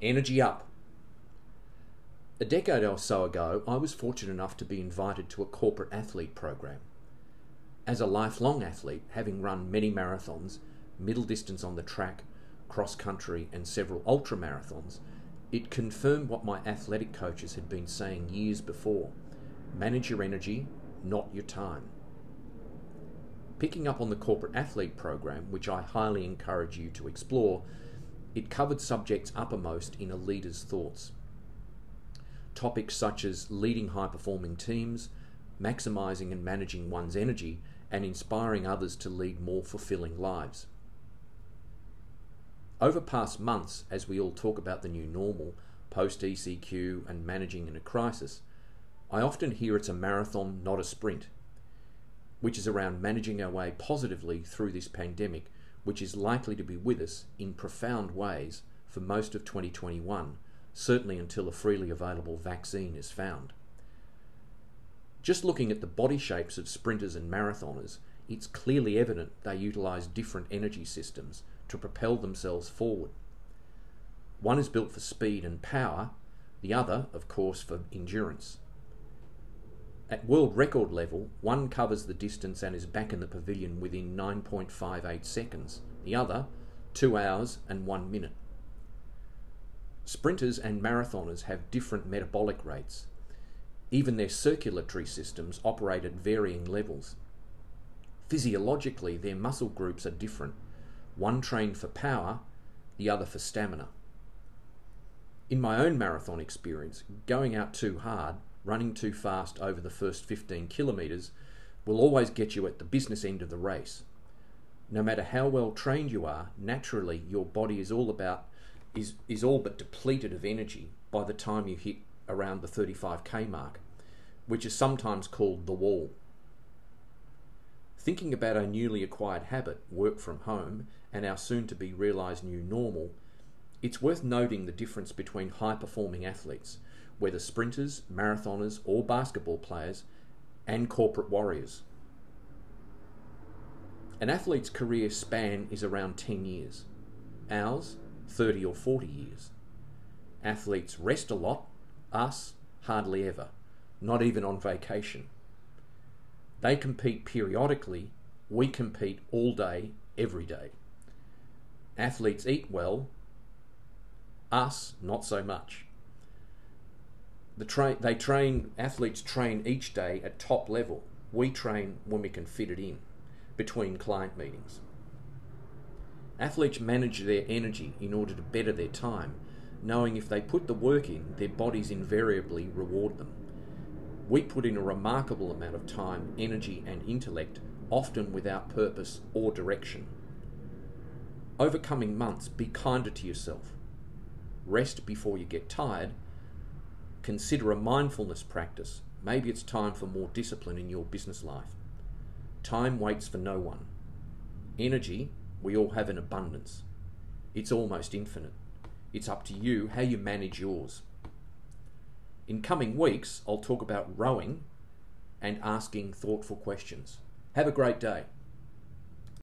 Energy up. A decade or so ago, I was fortunate enough to be invited to a corporate athlete program. As a lifelong athlete, having run many marathons, middle distance on the track, cross country, and several ultra marathons, it confirmed what my athletic coaches had been saying years before manage your energy, not your time. Picking up on the corporate athlete program, which I highly encourage you to explore, it covered subjects uppermost in a leader's thoughts. Topics such as leading high performing teams, maximizing and managing one's energy, and inspiring others to lead more fulfilling lives. Over past months, as we all talk about the new normal, post ECQ, and managing in a crisis, I often hear it's a marathon, not a sprint, which is around managing our way positively through this pandemic, which is likely to be with us in profound ways for most of 2021, certainly until a freely available vaccine is found. Just looking at the body shapes of sprinters and marathoners, it's clearly evident they utilize different energy systems to propel themselves forward. One is built for speed and power, the other, of course, for endurance. At world record level, one covers the distance and is back in the pavilion within 9.58 seconds, the other, 2 hours and 1 minute. Sprinters and marathoners have different metabolic rates. Even their circulatory systems operate at varying levels. Physiologically, their muscle groups are different one trained for power, the other for stamina. In my own marathon experience, going out too hard, running too fast over the first 15 kilometres will always get you at the business end of the race. No matter how well trained you are, naturally your body is all about is, is all but depleted of energy by the time you hit around the 35k mark, which is sometimes called the wall. Thinking about our newly acquired habit, work from home, and our soon to be realised new normal, it's worth noting the difference between high performing athletes, whether sprinters, marathoners, or basketball players, and corporate warriors. An athlete's career span is around 10 years, ours, 30 or 40 years. Athletes rest a lot, us, hardly ever, not even on vacation. They compete periodically, we compete all day, every day. Athletes eat well, us, not so much. The tra- they train, athletes train each day at top level. We train when we can fit it in between client meetings. Athletes manage their energy in order to better their time, knowing if they put the work in, their bodies invariably reward them. We put in a remarkable amount of time, energy, and intellect, often without purpose or direction. Over coming months, be kinder to yourself. Rest before you get tired. Consider a mindfulness practice. Maybe it's time for more discipline in your business life. Time waits for no one. Energy, we all have in abundance. It's almost infinite. It's up to you how you manage yours. In coming weeks, I'll talk about rowing and asking thoughtful questions. Have a great day.